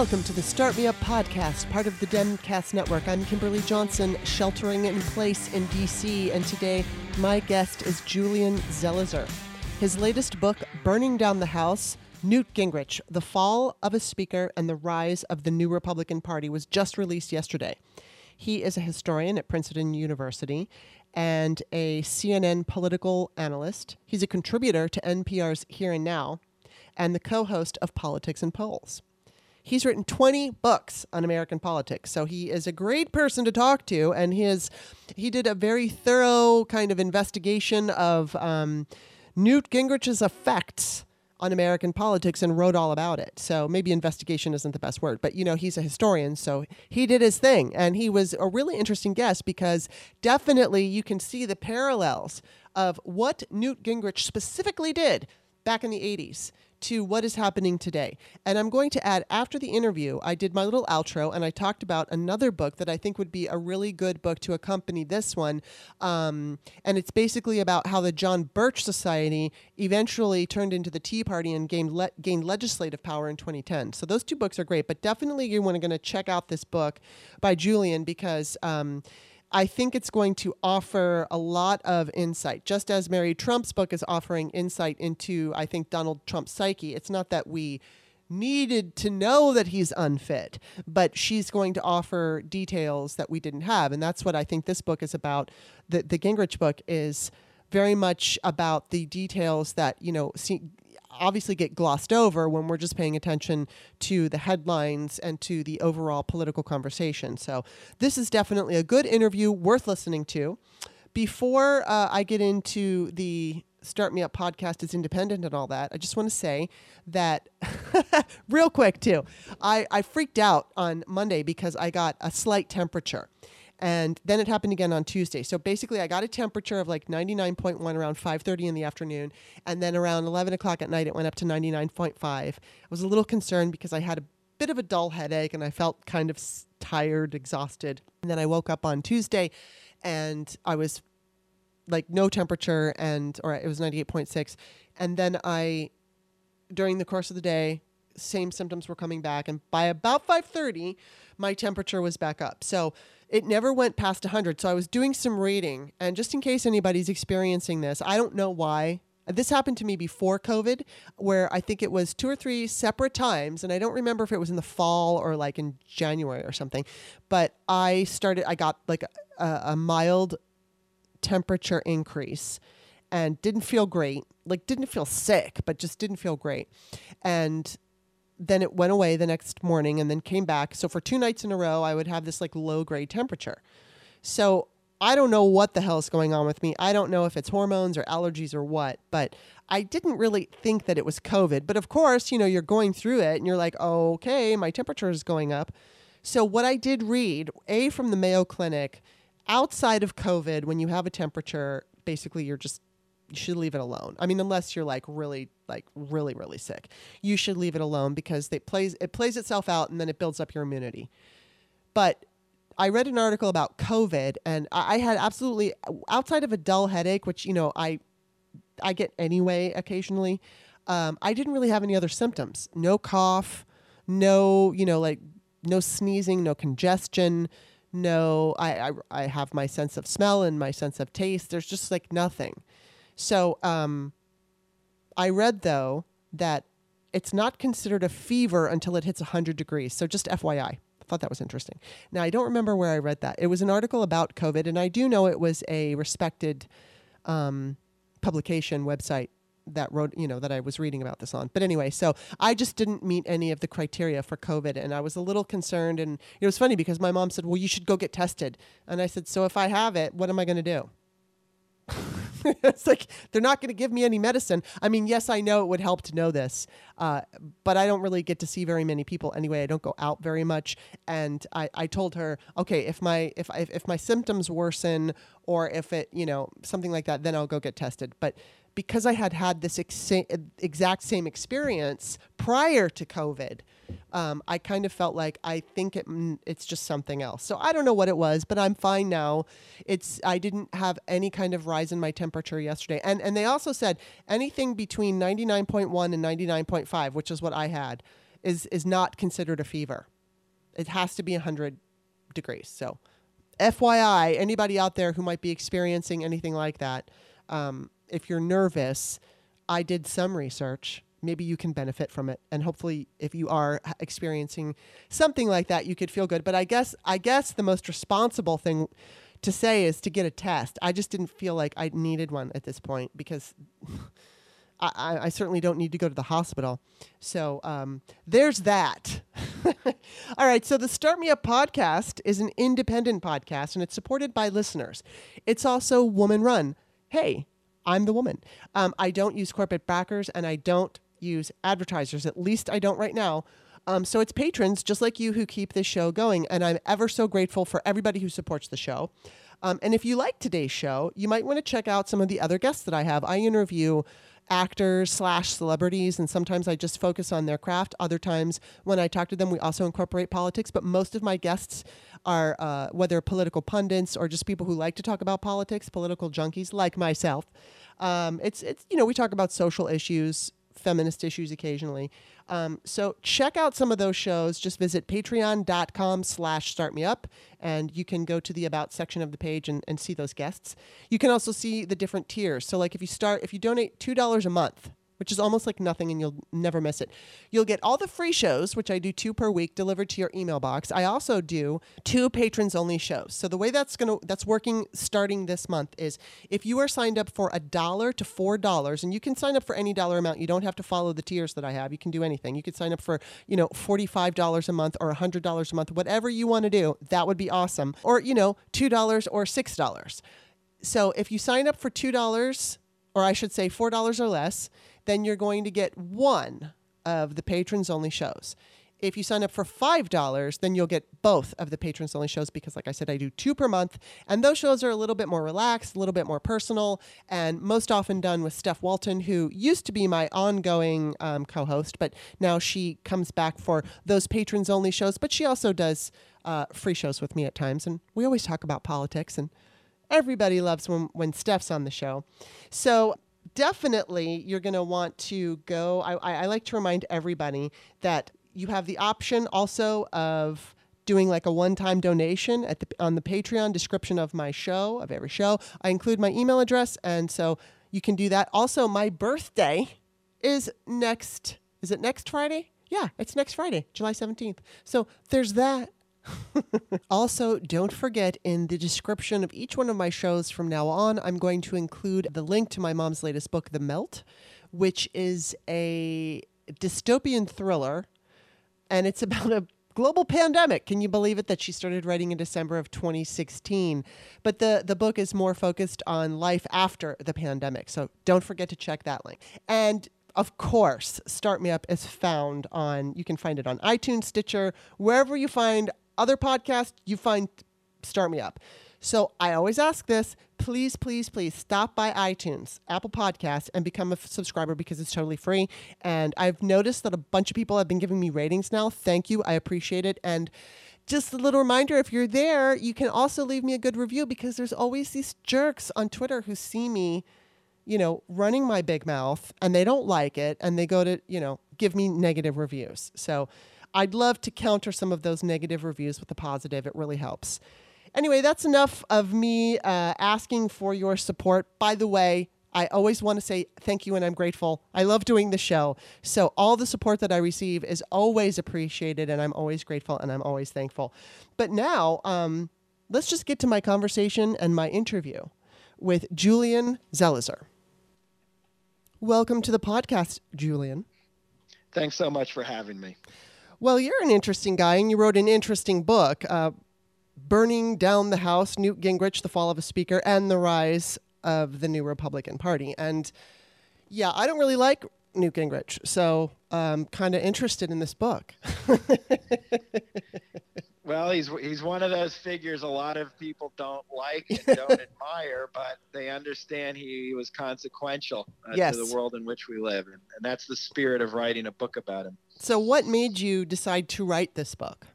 welcome to the Start Me Up podcast, part of the Demcast Network. I'm Kimberly Johnson, sheltering in place in DC, and today my guest is Julian Zelizer. His latest book, Burning Down the House Newt Gingrich, The Fall of a Speaker and the Rise of the New Republican Party, was just released yesterday. He is a historian at Princeton University and a CNN political analyst. He's a contributor to NPR's Here and Now and the co host of Politics and Polls. He's written 20 books on American politics, so he is a great person to talk to. And his, he did a very thorough kind of investigation of um, Newt Gingrich's effects on American politics and wrote all about it. So maybe investigation isn't the best word, but you know, he's a historian, so he did his thing. And he was a really interesting guest because definitely you can see the parallels of what Newt Gingrich specifically did back in the 80s to what is happening today. And I'm going to add, after the interview, I did my little outro and I talked about another book that I think would be a really good book to accompany this one. Um, and it's basically about how the John Birch Society eventually turned into the Tea Party and gained, le- gained legislative power in 2010. So those two books are great, but definitely you want to going to check out this book by Julian because. Um, I think it's going to offer a lot of insight. Just as Mary Trump's book is offering insight into, I think, Donald Trump's psyche. It's not that we needed to know that he's unfit, but she's going to offer details that we didn't have. And that's what I think this book is about. The, the Gingrich book is very much about the details that, you know, see, obviously get glossed over when we're just paying attention to the headlines and to the overall political conversation. So, this is definitely a good interview worth listening to. Before uh, I get into the Start Me Up podcast is independent and all that, I just want to say that, real quick too, I, I freaked out on Monday because I got a slight temperature and then it happened again on Tuesday. So basically, I got a temperature of like 99.1 around 5:30 in the afternoon, and then around 11 o'clock at night, it went up to 99.5. I was a little concerned because I had a bit of a dull headache and I felt kind of tired, exhausted. And then I woke up on Tuesday, and I was like no temperature, and or it was 98.6, and then I, during the course of the day, same symptoms were coming back, and by about 5:30, my temperature was back up. So it never went past 100. So I was doing some reading, and just in case anybody's experiencing this, I don't know why. This happened to me before COVID, where I think it was two or three separate times, and I don't remember if it was in the fall or like in January or something. But I started, I got like a, a mild temperature increase and didn't feel great. Like, didn't feel sick, but just didn't feel great. And then it went away the next morning and then came back. So for two nights in a row, I would have this like low grade temperature. So I don't know what the hell is going on with me. I don't know if it's hormones or allergies or what, but I didn't really think that it was COVID. But of course, you know, you're going through it and you're like, okay, my temperature is going up. So what I did read, A, from the Mayo Clinic, outside of COVID, when you have a temperature, basically you're just you should leave it alone. I mean, unless you're like really, like really, really sick, you should leave it alone because it plays it plays itself out and then it builds up your immunity. But I read an article about COVID, and I, had absolutely outside of a dull headache, which you know I I get anyway occasionally. Um, I didn't really have any other symptoms. No cough, no you know like no sneezing, no congestion. No, I, I I have my sense of smell and my sense of taste. There's just like nothing. So um, I read though that it's not considered a fever until it hits 100 degrees. So just FYI. I thought that was interesting. Now I don't remember where I read that. It was an article about COVID, and I do know it was a respected um, publication website that wrote, you know, that I was reading about this on. But anyway, so I just didn't meet any of the criteria for COVID, and I was a little concerned. And it was funny because my mom said, "Well, you should go get tested," and I said, "So if I have it, what am I going to do?" it's like they're not going to give me any medicine. I mean, yes, I know it would help to know this, uh, but I don't really get to see very many people anyway. I don't go out very much, and I, I told her, okay, if my if, if if my symptoms worsen or if it you know something like that, then I'll go get tested. But because I had had this ex- exact same experience prior to COVID, um, I kind of felt like I think it mm, it's just something else. So I don't know what it was, but I'm fine now. It's I didn't have any kind of rise in my temperature yesterday, and and they also said anything between 99.1 and 99.5, which is what I had. is is not considered a fever. It has to be 100 degrees. So, FYI, anybody out there who might be experiencing anything like that, um, if you're nervous, I did some research. Maybe you can benefit from it, and hopefully, if you are experiencing something like that, you could feel good. But I guess I guess the most responsible thing to say is to get a test. I just didn't feel like I needed one at this point because I, I certainly don't need to go to the hospital. So um, there's that. All right. So the Start Me Up podcast is an independent podcast and it's supported by listeners. It's also woman run. Hey, I'm the woman. Um, I don't use corporate backers and I don't use advertisers. At least I don't right now. Um, so it's patrons just like you who keep this show going. And I'm ever so grateful for everybody who supports the show. Um, and if you like today's show, you might want to check out some of the other guests that I have. I interview actors slash celebrities, and sometimes I just focus on their craft. Other times, when I talk to them, we also incorporate politics. But most of my guests are uh, whether political pundits or just people who like to talk about politics, political junkies like myself. Um, it's it's you know we talk about social issues, feminist issues occasionally. Um, so check out some of those shows. Just visit patreon.com slash startmeup and you can go to the about section of the page and, and see those guests. You can also see the different tiers. So like if you start, if you donate $2 a month, which is almost like nothing and you'll never miss it. You'll get all the free shows, which I do two per week, delivered to your email box. I also do two patrons only shows. So the way that's gonna that's working starting this month is if you are signed up for a dollar to four dollars, and you can sign up for any dollar amount. You don't have to follow the tiers that I have. You can do anything. You could sign up for, you know, forty-five dollars a month or hundred dollars a month, whatever you want to do. That would be awesome. Or, you know, two dollars or six dollars. So if you sign up for two dollars, or I should say four dollars or less, then you're going to get one of the patrons only shows. If you sign up for $5, then you'll get both of the patrons only shows because, like I said, I do two per month. And those shows are a little bit more relaxed, a little bit more personal, and most often done with Steph Walton, who used to be my ongoing um, co host, but now she comes back for those patrons only shows. But she also does uh, free shows with me at times. And we always talk about politics, and everybody loves when, when Steph's on the show. So, definitely you're going to want to go. I, I, like to remind everybody that you have the option also of doing like a one-time donation at the on the Patreon description of my show of every show. I include my email address, and so you can do that. Also, my birthday is next. Is it next Friday? Yeah, it's next Friday, July 17th. So there's that. Also, don't forget in the description of each one of my shows from now on, I'm going to include the link to my mom's latest book, The Melt, which is a dystopian thriller. And it's about a global pandemic. Can you believe it that she started writing in December of 2016? But the, the book is more focused on life after the pandemic. So don't forget to check that link. And of course, Start Me Up is found on, you can find it on iTunes, Stitcher, wherever you find other podcasts, you find Start Me Up. So I always ask this please, please, please stop by iTunes, Apple Podcasts, and become a f- subscriber because it's totally free. And I've noticed that a bunch of people have been giving me ratings now. Thank you. I appreciate it. And just a little reminder if you're there, you can also leave me a good review because there's always these jerks on Twitter who see me, you know, running my big mouth and they don't like it and they go to, you know, give me negative reviews. So, I'd love to counter some of those negative reviews with a positive. It really helps. Anyway, that's enough of me uh, asking for your support. By the way, I always want to say thank you and I'm grateful. I love doing the show. So, all the support that I receive is always appreciated and I'm always grateful and I'm always thankful. But now, um, let's just get to my conversation and my interview with Julian Zelizer. Welcome to the podcast, Julian. Thanks so much for having me. Well, you're an interesting guy, and you wrote an interesting book, uh, Burning Down the House Newt Gingrich, The Fall of a Speaker, and the Rise of the New Republican Party. And yeah, I don't really like Newt Gingrich, so I'm kind of interested in this book. well, he's he's one of those figures a lot of people don't like and don't admire, but they understand he was consequential uh, yes. to the world in which we live, and, and that's the spirit of writing a book about him. So, what made you decide to write this book?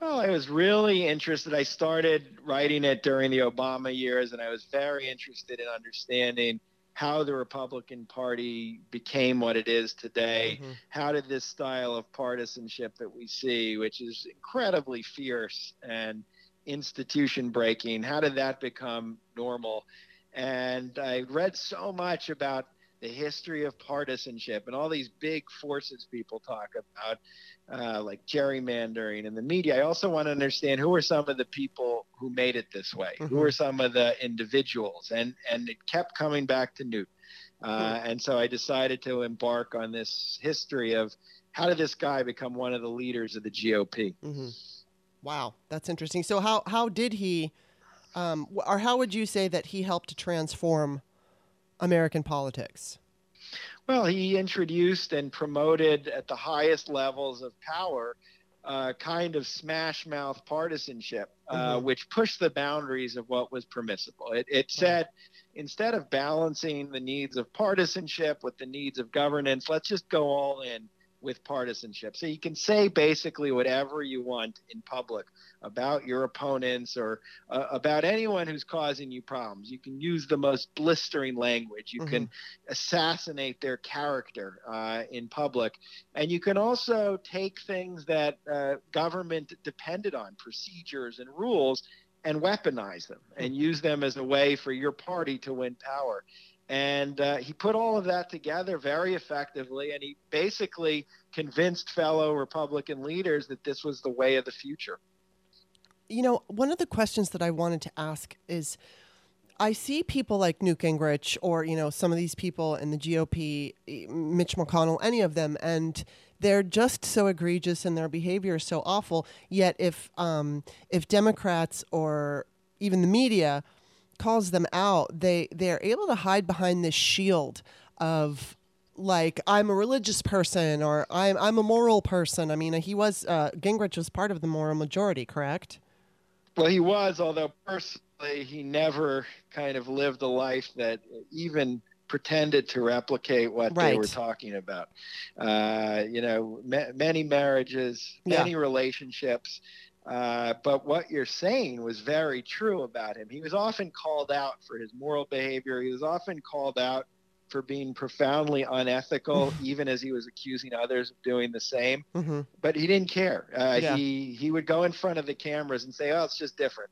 Well, I was really interested. I started writing it during the Obama years, and I was very interested in understanding how the Republican Party became what it is today. Mm-hmm. How did this style of partisanship that we see, which is incredibly fierce and institution breaking, how did that become normal? And I read so much about the history of partisanship and all these big forces people talk about, uh, like gerrymandering and the media. I also want to understand who are some of the people who made it this way. Mm-hmm. Who are some of the individuals? And and it kept coming back to Newt. Uh, mm-hmm. And so I decided to embark on this history of how did this guy become one of the leaders of the GOP. Mm-hmm. Wow, that's interesting. So how how did he, um, or how would you say that he helped to transform American politics? Well, he introduced and promoted at the highest levels of power uh, kind of smash mouth partisanship, uh, mm-hmm. which pushed the boundaries of what was permissible. It, it said mm-hmm. instead of balancing the needs of partisanship with the needs of governance, let's just go all in with partisanship. So you can say basically whatever you want in public about your opponents or uh, about anyone who's causing you problems. You can use the most blistering language. You mm-hmm. can assassinate their character uh, in public. And you can also take things that uh, government depended on, procedures and rules, and weaponize them and mm-hmm. use them as a way for your party to win power. And uh, he put all of that together very effectively, and he basically convinced fellow Republican leaders that this was the way of the future. You know, one of the questions that I wanted to ask is I see people like Newt Gingrich or, you know, some of these people in the GOP, Mitch McConnell, any of them, and they're just so egregious and their behavior is so awful. Yet if um, if Democrats or even the media calls them out, they they're able to hide behind this shield of like I'm a religious person or I'm I'm a moral person. I mean, he was uh, Gingrich was part of the moral majority, correct? Well, he was, although personally he never kind of lived a life that even pretended to replicate what right. they were talking about. Uh, you know, ma- many marriages, many yeah. relationships uh, but what you're saying was very true about him. He was often called out for his moral behavior. He was often called out for being profoundly unethical, even as he was accusing others of doing the same. Mm-hmm. But he didn't care. Uh, yeah. He he would go in front of the cameras and say, "Oh, it's just different,"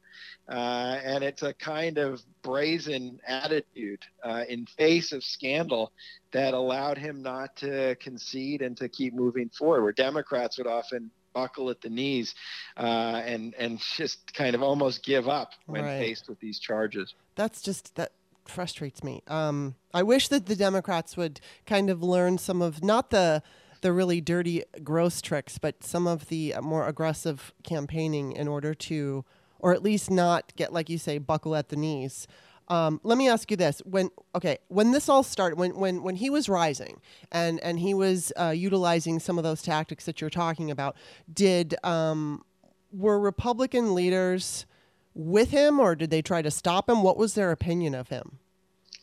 uh, and it's a kind of brazen attitude uh, in face of scandal that allowed him not to concede and to keep moving forward. Where Democrats would often buckle at the knees uh, and and just kind of almost give up when right. faced with these charges. That's just that frustrates me. Um, I wish that the Democrats would kind of learn some of not the the really dirty, gross tricks, but some of the more aggressive campaigning in order to, or at least not get, like you say, buckle at the knees. Um, let me ask you this: when okay, when this all started, when when when he was rising and and he was uh, utilizing some of those tactics that you're talking about, did um, were Republican leaders with him, or did they try to stop him? What was their opinion of him?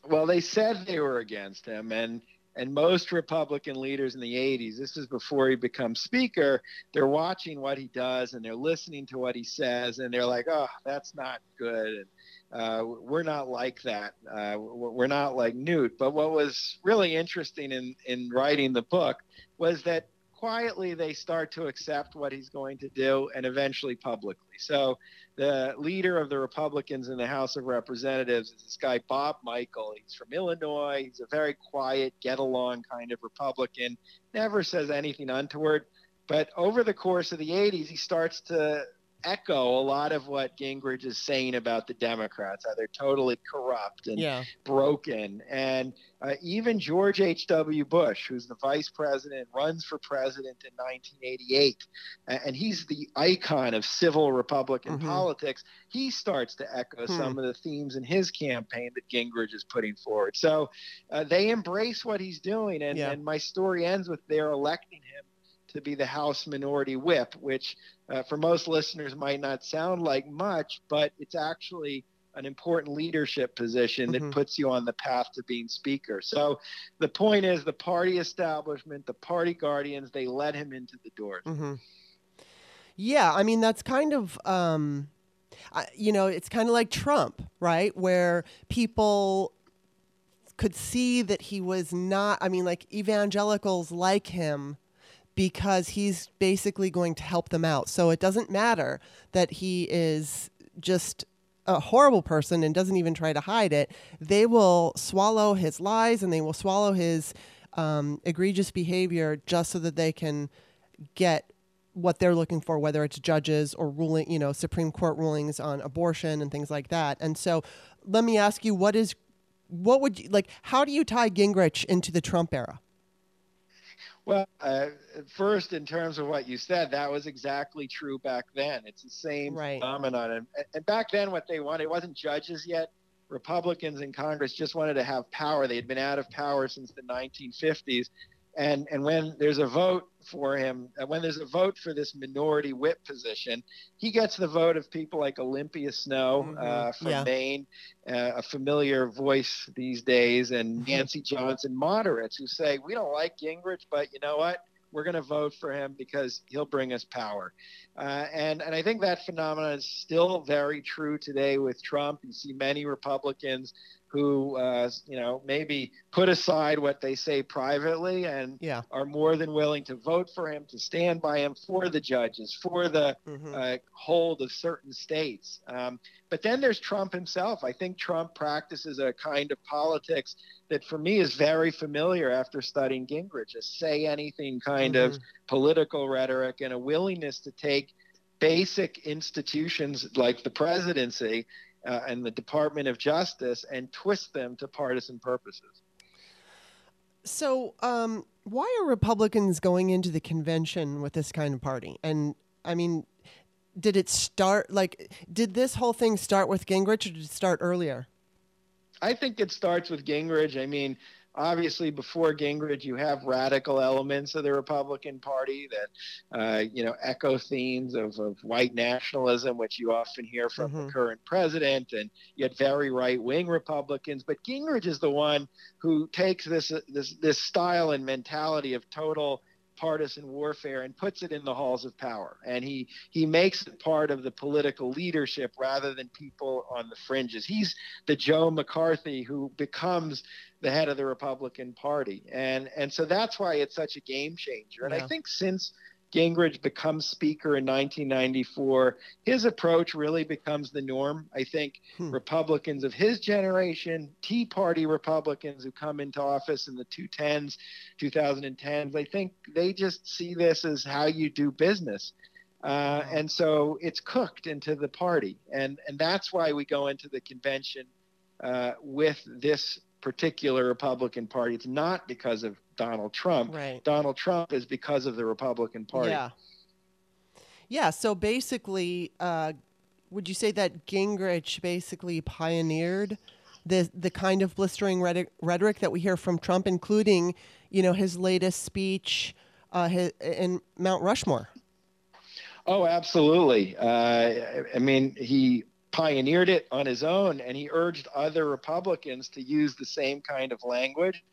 Well, they said they were against him, and and most Republican leaders in the 80s, this is before he becomes speaker, they're watching what he does and they're listening to what he says, and they're like, oh, that's not good. And, uh, we're not like that. Uh, we're not like Newt. But what was really interesting in, in writing the book was that quietly they start to accept what he's going to do and eventually publicly. So the leader of the Republicans in the House of Representatives is this guy, Bob Michel. He's from Illinois. He's a very quiet, get along kind of Republican, never says anything untoward. But over the course of the 80s, he starts to echo a lot of what Gingrich is saying about the Democrats, how they're totally corrupt and yeah. broken. And uh, even George H.W. Bush, who's the vice president, runs for president in 1988, and he's the icon of civil Republican mm-hmm. politics. He starts to echo hmm. some of the themes in his campaign that Gingrich is putting forward. So uh, they embrace what he's doing, and, yeah. and my story ends with their electing him to be the House Minority Whip, which uh, for most listeners might not sound like much, but it's actually an important leadership position mm-hmm. that puts you on the path to being speaker. So the point is the party establishment, the party guardians, they let him into the doors. Mm-hmm. Yeah, I mean, that's kind of. Um, you know, it's kind of like Trump, right? Where people could see that he was not, I mean, like evangelicals like him because he's basically going to help them out. So it doesn't matter that he is just a horrible person and doesn't even try to hide it. They will swallow his lies and they will swallow his um, egregious behavior just so that they can get what they're looking for, whether it's judges or ruling, you know, Supreme Court rulings on abortion and things like that. And so, let me ask you, what is, what would you like? How do you tie Gingrich into the Trump era? Well, uh, first, in terms of what you said, that was exactly true back then. It's the same right. phenomenon. And, and back then, what they wanted it wasn't judges yet. Republicans in Congress just wanted to have power. They had been out of power since the 1950s and and when there's a vote for him, uh, when there's a vote for this minority whip position, he gets the vote of people like Olympia Snowe mm-hmm. uh, from yeah. Maine, uh, a familiar voice these days, and mm-hmm. Nancy Johnson moderates who say we don't like Gingrich, but you know what? We're going to vote for him because he'll bring us power. Uh, and, and I think that phenomenon is still very true today with Trump. You see many Republicans who uh, you know maybe put aside what they say privately and yeah. are more than willing to vote for him, to stand by him for the judges, for the mm-hmm. uh, hold of certain states. Um, but then there's Trump himself. I think Trump practices a kind of politics that for me is very familiar after studying Gingrich, a say anything kind mm-hmm. of political rhetoric and a willingness to take basic institutions like the presidency uh, and the Department of Justice and twist them to partisan purposes. So, um, why are Republicans going into the convention with this kind of party? And I mean, did it start like did this whole thing start with Gingrich or did it start earlier? I think it starts with Gingrich. I mean, obviously before Gingrich, you have radical elements of the Republican Party that, uh, you know, echo themes of, of white nationalism, which you often hear from mm-hmm. the current president, and yet very right-wing Republicans. But Gingrich is the one who takes this this this style and mentality of total partisan warfare and puts it in the halls of power. And he he makes it part of the political leadership rather than people on the fringes. He's the joe mccarthy who becomes the head of the republican party. And and so that's why it's such a game changer. And yeah. i think since Gingrich becomes Speaker in 1994, his approach really becomes the norm. I think hmm. Republicans of his generation, Tea Party Republicans who come into office in the 2010s, 2010s, I think they just see this as how you do business. Uh, and so it's cooked into the party. And, and that's why we go into the convention uh, with this particular Republican Party. It's not because of Donald Trump. Right. Donald Trump is because of the Republican Party. Yeah. Yeah. So basically, uh, would you say that Gingrich basically pioneered the the kind of blistering rhetoric that we hear from Trump, including, you know, his latest speech uh, his, in Mount Rushmore? Oh, absolutely. Uh, I mean, he pioneered it on his own, and he urged other Republicans to use the same kind of language.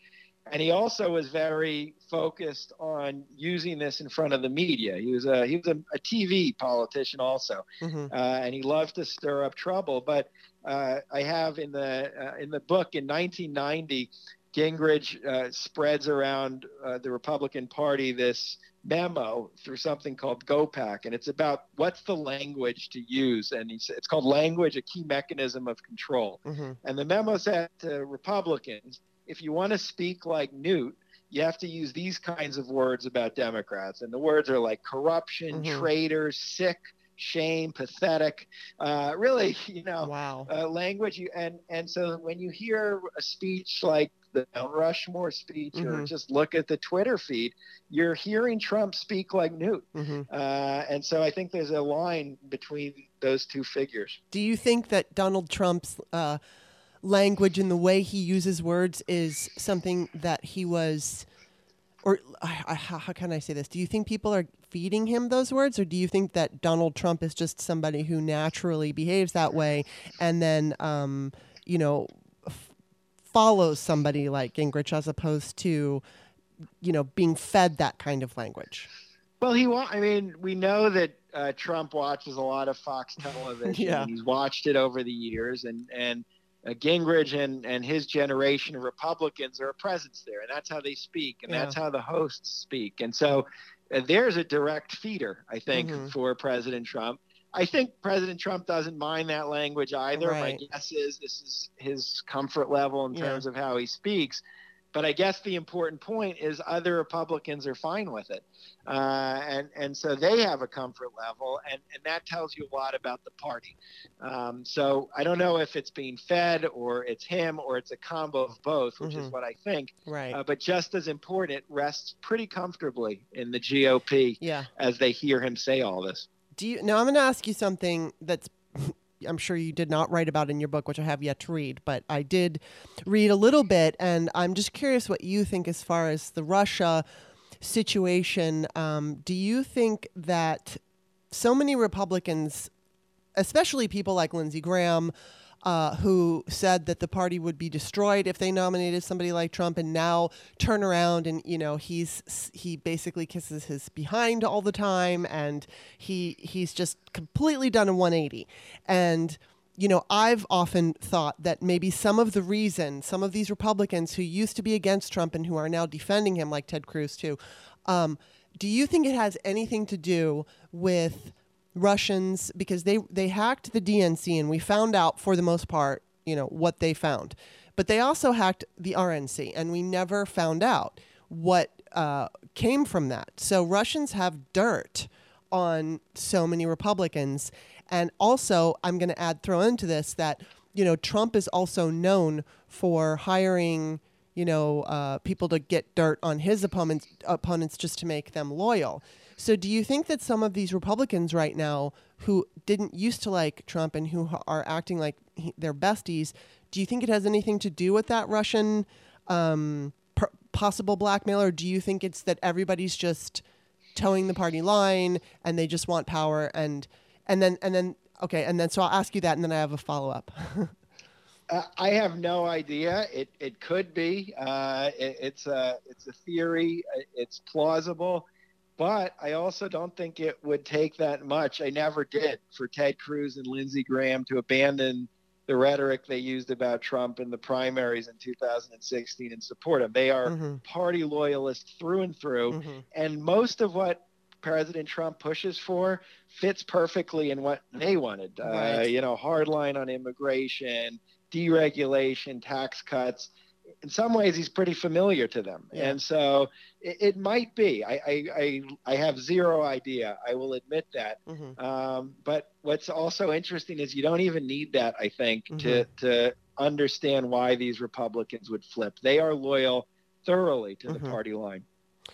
And he also was very focused on using this in front of the media. He was a he was a, a TV politician also, mm-hmm. uh, and he loved to stir up trouble. But uh, I have in the uh, in the book in 1990, Gingrich uh, spreads around uh, the Republican Party this memo through something called GOPAC, and it's about what's the language to use, and it's called language, a key mechanism of control. Mm-hmm. And the memo said to Republicans, if you want to speak like Newt, you have to use these kinds of words about Democrats, and the words are like corruption, mm-hmm. traitors, sick, shame, pathetic, uh, really, you know, wow. uh, language. You, and and so when you hear a speech like the Rushmore speech mm-hmm. or just look at the Twitter feed, you're hearing Trump speak like Newt. Mm-hmm. Uh, and so I think there's a line between those two figures. Do you think that Donald Trump's uh, language and the way he uses words is something that he was, or how can I say this? Do you think people are feeding him those words, or do you think that Donald Trump is just somebody who naturally behaves that way and then, um, you know, follows somebody like Gingrich as opposed to, you know, being fed that kind of language? Well, he wa- I mean, we know that uh, Trump watches a lot of Fox television. yeah. He's watched it over the years, and and uh, Gingrich and, and his generation of Republicans are a presence there, and that's how they speak, and yeah. that's how the hosts speak. And so uh, there's a direct feeder, I think, mm-hmm. for President Trump. I think President Trump doesn't mind that language either. Right. My guess is this is his comfort level in terms yeah. of how he speaks. But I guess the important point is other Republicans are fine with it, uh, and and so they have a comfort level, and and that tells you a lot about the party. Um, so I don't know if it's being fed or it's him or it's a combo of both, which mm-hmm. is what I think. Right. Uh, but just as important, it rests pretty comfortably in the GOP yeah. as they hear him say all this. Do you now? I'm going to ask you something that's I'm sure you did not write about in your book, which I have yet to read, but I did read a little bit, and I'm just curious what you think as far as the Russia situation. Um, do you think that so many Republicans, especially people like Lindsey Graham, uh, who said that the party would be destroyed if they nominated somebody like Trump, and now turn around and you know he's he basically kisses his behind all the time, and he he's just completely done a 180, and you know, I've often thought that maybe some of the reason some of these Republicans who used to be against Trump and who are now defending him, like Ted Cruz too, um, do you think it has anything to do with Russians because they they hacked the DNC and we found out for the most part, you know, what they found. But they also hacked the RNC and we never found out what uh, came from that. So Russians have dirt on so many Republicans. And also, I'm going to add throw into this that you know Trump is also known for hiring you know uh, people to get dirt on his opponents opponents just to make them loyal. So, do you think that some of these Republicans right now who didn't used to like Trump and who are acting like he, they're besties, do you think it has anything to do with that Russian um, per- possible blackmail, or do you think it's that everybody's just toeing the party line and they just want power and and then and then okay, and then so I'll ask you that, and then I have a follow up. Uh, I have no idea. It it could be. Uh, it, it's a it's a theory. It's plausible. But I also don't think it would take that much. I never did for Ted Cruz and Lindsey Graham to abandon the rhetoric they used about Trump in the primaries in 2016 and support him. They are mm-hmm. party loyalists through and through. Mm-hmm. And most of what President Trump pushes for fits perfectly in what they wanted. Uh, right. Uh, you know, hard line on immigration, deregulation, tax cuts in some ways he's pretty familiar to them yeah. and so it, it, might be I, I, I i have zero idea i will admit that mm-hmm. um, but what's also interesting is you don't even need that i think mm-hmm. to to understand why these republicans would flip they are loyal thoroughly to mm-hmm. the party line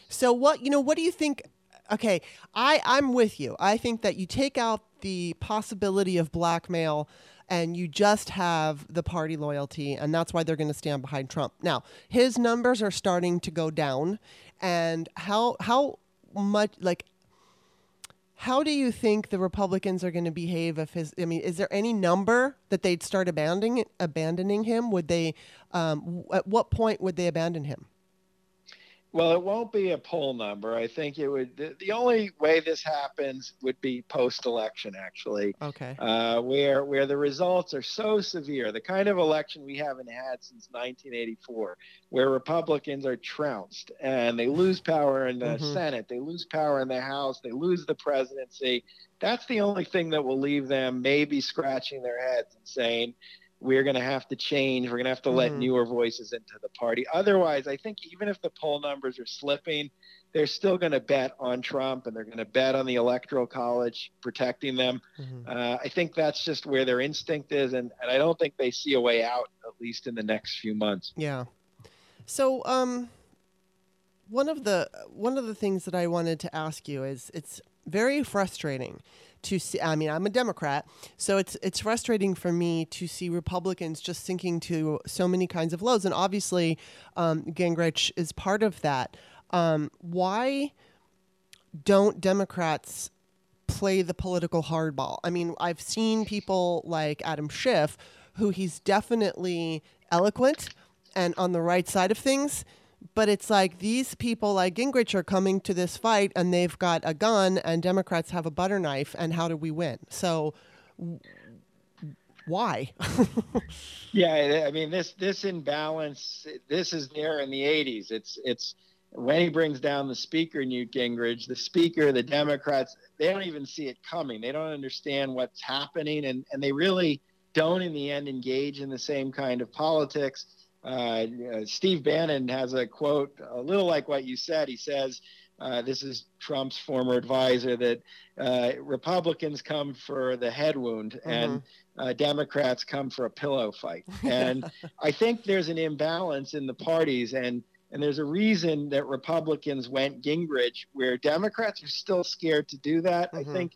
so what you know what do you think okay i i'm with you i think that you take out the possibility of blackmail and you just have the party loyalty, and that's why they're going to stand behind Trump. Now, his numbers are starting to go down, and how how much like how do you think the Republicans are going to behave if his? I mean, is there any number that they'd start abandoning abandoning him? Would they? Um, at what point would they abandon him? Well, it won't be a poll number. I think it would. The, the only way this happens would be post-election, actually. Okay. Uh, where where the results are so severe, the kind of election we haven't had since 1984, where Republicans are trounced and they lose power in the mm-hmm. Senate, they lose power in the House, they lose the presidency. That's the only thing that will leave them maybe scratching their heads and saying, we're going to have to change. We're going to have to let mm-hmm. newer voices into the party. Otherwise, I think even if the poll numbers are slipping, they're still going to bet on Trump and they're going to bet on the Electoral College protecting them. Mm-hmm. Uh, I think that's just where their instinct is. And, and I don't think they see a way out, at least in the next few months. Yeah. So, um, one of the one of the things that I wanted to ask you is it's very frustrating to see I mean I'm a Democrat so it's it's frustrating for me to see Republicans just sinking to so many kinds of lows and obviously um, Gingrich is part of that. Um, why don't Democrats play the political hardball? I mean I've seen people like Adam Schiff who he's definitely eloquent and on the right side of things but it's like these people like Gingrich are coming to this fight and they've got a gun and Democrats have a butter knife and how do we win? So why? yeah, I mean this this imbalance. This is there in the '80s. It's it's when he brings down the speaker, Newt Gingrich, the speaker, the Democrats, they don't even see it coming. They don't understand what's happening, and, and they really don't, in the end, engage in the same kind of politics. Uh, uh, Steve Bannon has a quote, a little like what you said. He says, uh, this is Trump's former advisor, that uh, Republicans come for the head wound mm-hmm. and uh, Democrats come for a pillow fight. And I think there's an imbalance in the parties. And and there's a reason that Republicans went Gingrich, where Democrats are still scared to do that. Mm-hmm. I think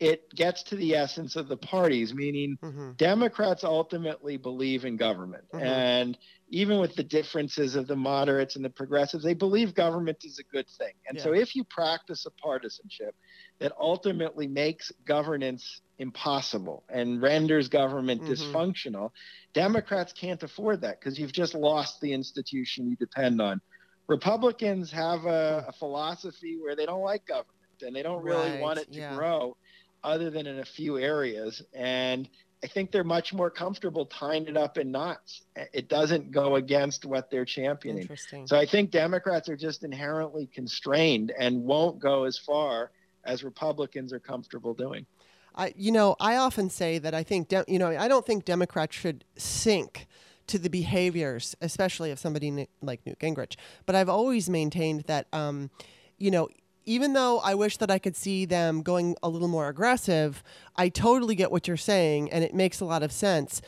it gets to the essence of the parties, meaning mm-hmm. Democrats ultimately believe in government. Mm-hmm. And even with the differences of the moderates and the progressives, they believe government is a good thing. And yeah. so if you practice a partisanship that ultimately makes governance impossible and renders government mm-hmm. dysfunctional, Democrats can't afford that because you've just lost the institution you depend on. Republicans have a, a philosophy where they don't like government and they don't really right. want it to yeah. grow other than in a few areas. And I think they're much more comfortable tying it up in knots. It doesn't go against what they're championing. So I think Democrats are just inherently constrained and won't go as far as Republicans are comfortable doing. I, you know, I often say that I think, de- you know, I don't think Democrats should sink to the behaviors, especially of somebody like Newt Gingrich. But I've always maintained that, um, you know, even though I wish that I could see them going a little more aggressive, I totally get what you're saying, and it makes a lot of sense.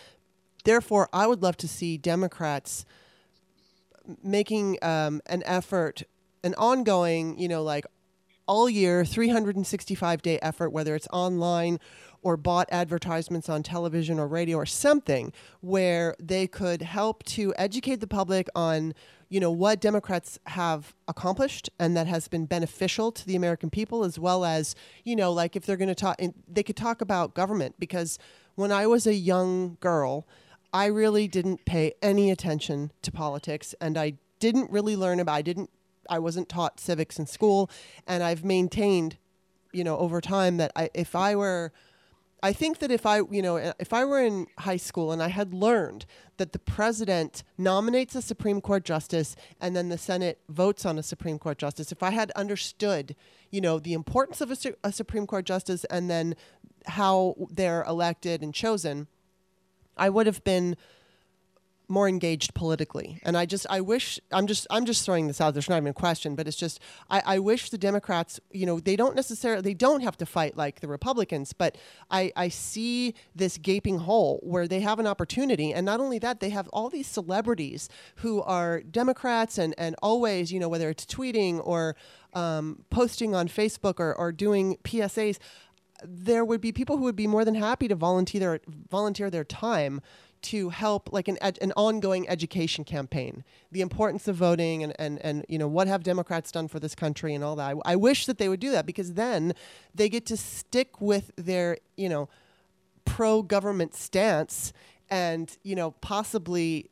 Therefore, I would love to see Democrats making um, an effort, an ongoing, you know, like all year, 365 day effort, whether it's online or bought advertisements on television or radio or something, where they could help to educate the public on you know what Democrats have accomplished and that has been beneficial to the American people, as well as you know, like if they're going to talk, they could talk about government because when I was a young girl, I really didn't pay any attention to politics, and I didn't really learn about. I didn't I wasn't taught civics in school, and I've maintained, you know, over time that I, if I were, I think that if I, you know, eh, if I were in high school and I had learned that the president nominates a Supreme Court justice and then the Senate votes on a Supreme Court justice, if I had understood, you know, the importance of a, a Supreme Court justice and then how they're elected and chosen, I would have been more engaged politically. And I just I wish I'm just I'm just throwing this out. There's not even a question, but it's just I, I wish the Democrats, you know, they don't necessarily they don't have to fight like the Republicans, but I, I see this gaping hole where they have an opportunity. And not only that, they have all these celebrities who are Democrats and, and always, you know, whether it's tweeting or um, posting on Facebook or, or doing PSAs, there would be people who would be more than happy to volunteer their, volunteer their time to help like an, ed- an ongoing education campaign the importance of voting and, and, and you know what have democrats done for this country and all that I, I wish that they would do that because then they get to stick with their you know pro-government stance and you know possibly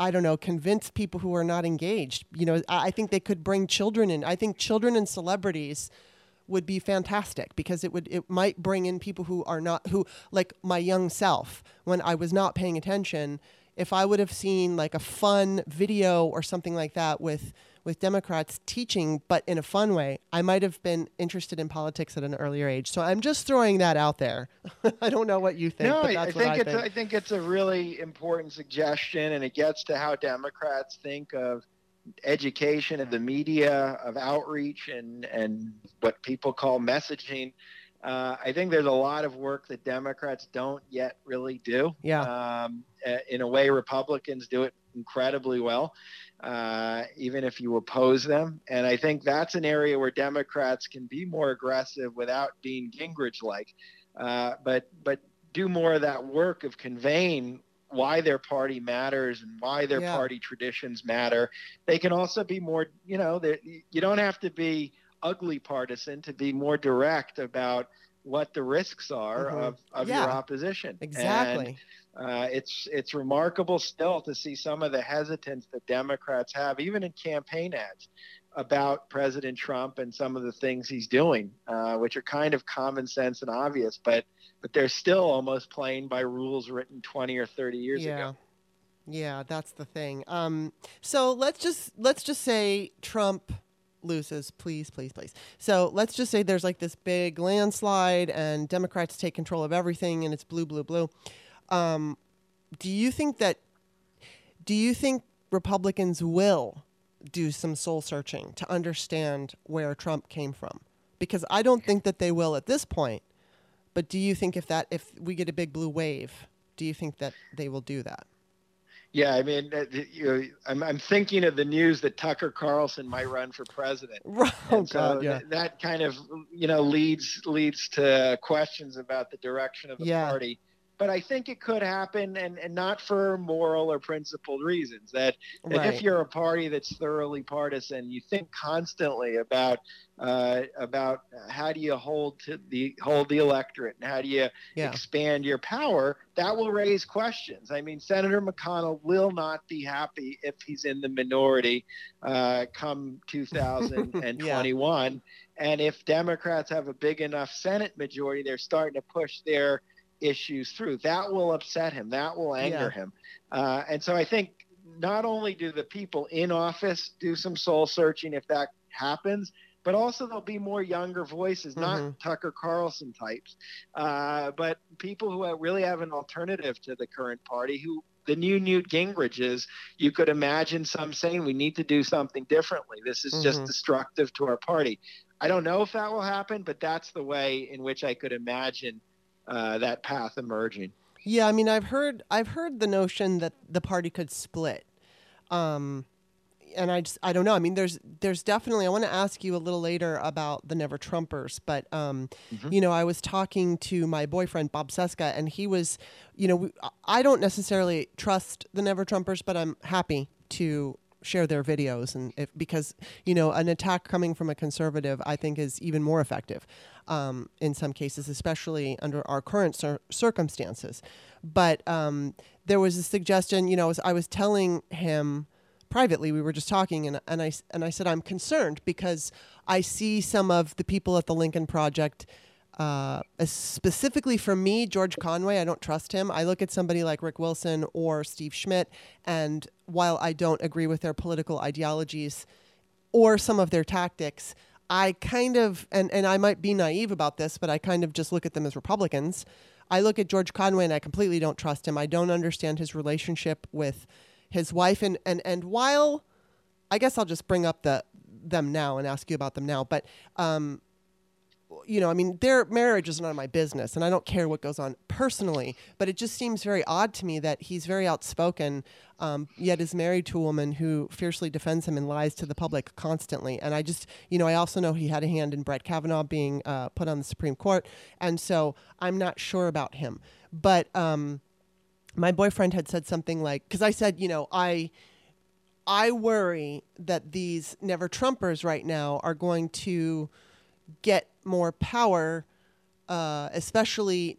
I don't know, convince people who are not engaged. You know, I think they could bring children in. I think children and celebrities would be fantastic because it would it might bring in people who are not who like my young self when I was not paying attention if I would have seen like a fun video or something like that with with Democrats teaching but in a fun way I might have been interested in politics at an earlier age so I'm just throwing that out there I don't know what you think no I, I, think I it's think. I think it's a really important suggestion and it gets to how Democrats think of education of the media, of outreach, and and what people call messaging. Uh, I think there's a lot of work that Democrats don't yet really do. Yeah. Um, in a way, Republicans do it incredibly well, uh, even if you oppose them. And I think that's an area where Democrats can be more aggressive without being Gingrich-like, uh, but but do more of that work of conveying why their party matters and why their yeah. party traditions matter. They can also be more, you know, you don't have to be ugly partisan to be more direct about what the risks are mm-hmm. of, of yeah. your opposition. Exactly. And, uh, it's it's remarkable still to see some of the hesitance that Democrats have, even in campaign ads. About President Trump and some of the things he's doing, uh, which are kind of common sense and obvious, but but they're still almost playing by rules written 20 or 30 years yeah. ago. Yeah, that's the thing. Um, so let's just let's just say Trump loses, please, please, please. So let's just say there's like this big landslide and Democrats take control of everything and it's blue, blue, blue. Um, do you think that? Do you think Republicans will do some soul searching to understand where Trump came from? Because I don't think that they will at this point. But do you think if that if we get a big blue wave, do you think that they will do that? Yeah, I mean, you know, I'm, I'm thinking of the news that Tucker Carlson might run for president. Oh so God, yeah. Th- that kind of you know leads leads to questions about the direction of the yeah. party but I think it could happen, and, and not for moral or principled reasons. That, that right. if you're a party that's thoroughly partisan, you think constantly about uh, about how do you hold to the hold the electorate and how do you yeah. expand your power. That will raise questions. I mean, Senator McConnell will not be happy if he's in the minority uh, come 2021. yeah. And if Democrats have a big enough Senate majority, they're starting to push their issues through. That will upset him. That will anger yeah. him. Uh, and so I think not only do the people in office do some soul searching if that happens, but also there'll be more younger voices, not mm-hmm. Tucker Carlson types, uh, but people who really have an alternative to the current party who the new Newt Gingrich is, you could imagine some saying we need to do something differently. This is mm-hmm. just destructive to our party. I don't know if that will happen, but that's the way in which I could imagine uh, that path emerging. Yeah, I mean, I've heard I've heard the notion that the party could split, um, and I just I don't know. I mean, there's there's definitely. I want to ask you a little later about the Never Trumpers, but um, mm-hmm. you know, I was talking to my boyfriend Bob Cesca, and he was, you know, I don't necessarily trust the Never Trumpers, but I'm happy to share their videos and if because you know an attack coming from a conservative i think is even more effective um, in some cases especially under our current cir- circumstances. But um, there was a suggestion you know I was, I was telling him privately we were just talking and, and I and I said I'm concerned because I see some of the people at the Lincoln Project uh, specifically for me, George Conway, I don't trust him. I look at somebody like Rick Wilson or Steve Schmidt, and while I don't agree with their political ideologies or some of their tactics, I kind of, and, and I might be naive about this, but I kind of just look at them as Republicans. I look at George Conway and I completely don't trust him. I don't understand his relationship with his wife. And, and, and while I guess I'll just bring up the them now and ask you about them now, but um, you know, I mean, their marriage is none of my business, and I don't care what goes on personally. But it just seems very odd to me that he's very outspoken, um, yet is married to a woman who fiercely defends him and lies to the public constantly. And I just, you know, I also know he had a hand in Brett Kavanaugh being uh, put on the Supreme Court, and so I'm not sure about him. But um, my boyfriend had said something like, because I said, you know, I. I worry that these never Trumpers right now are going to get more power, uh, especially.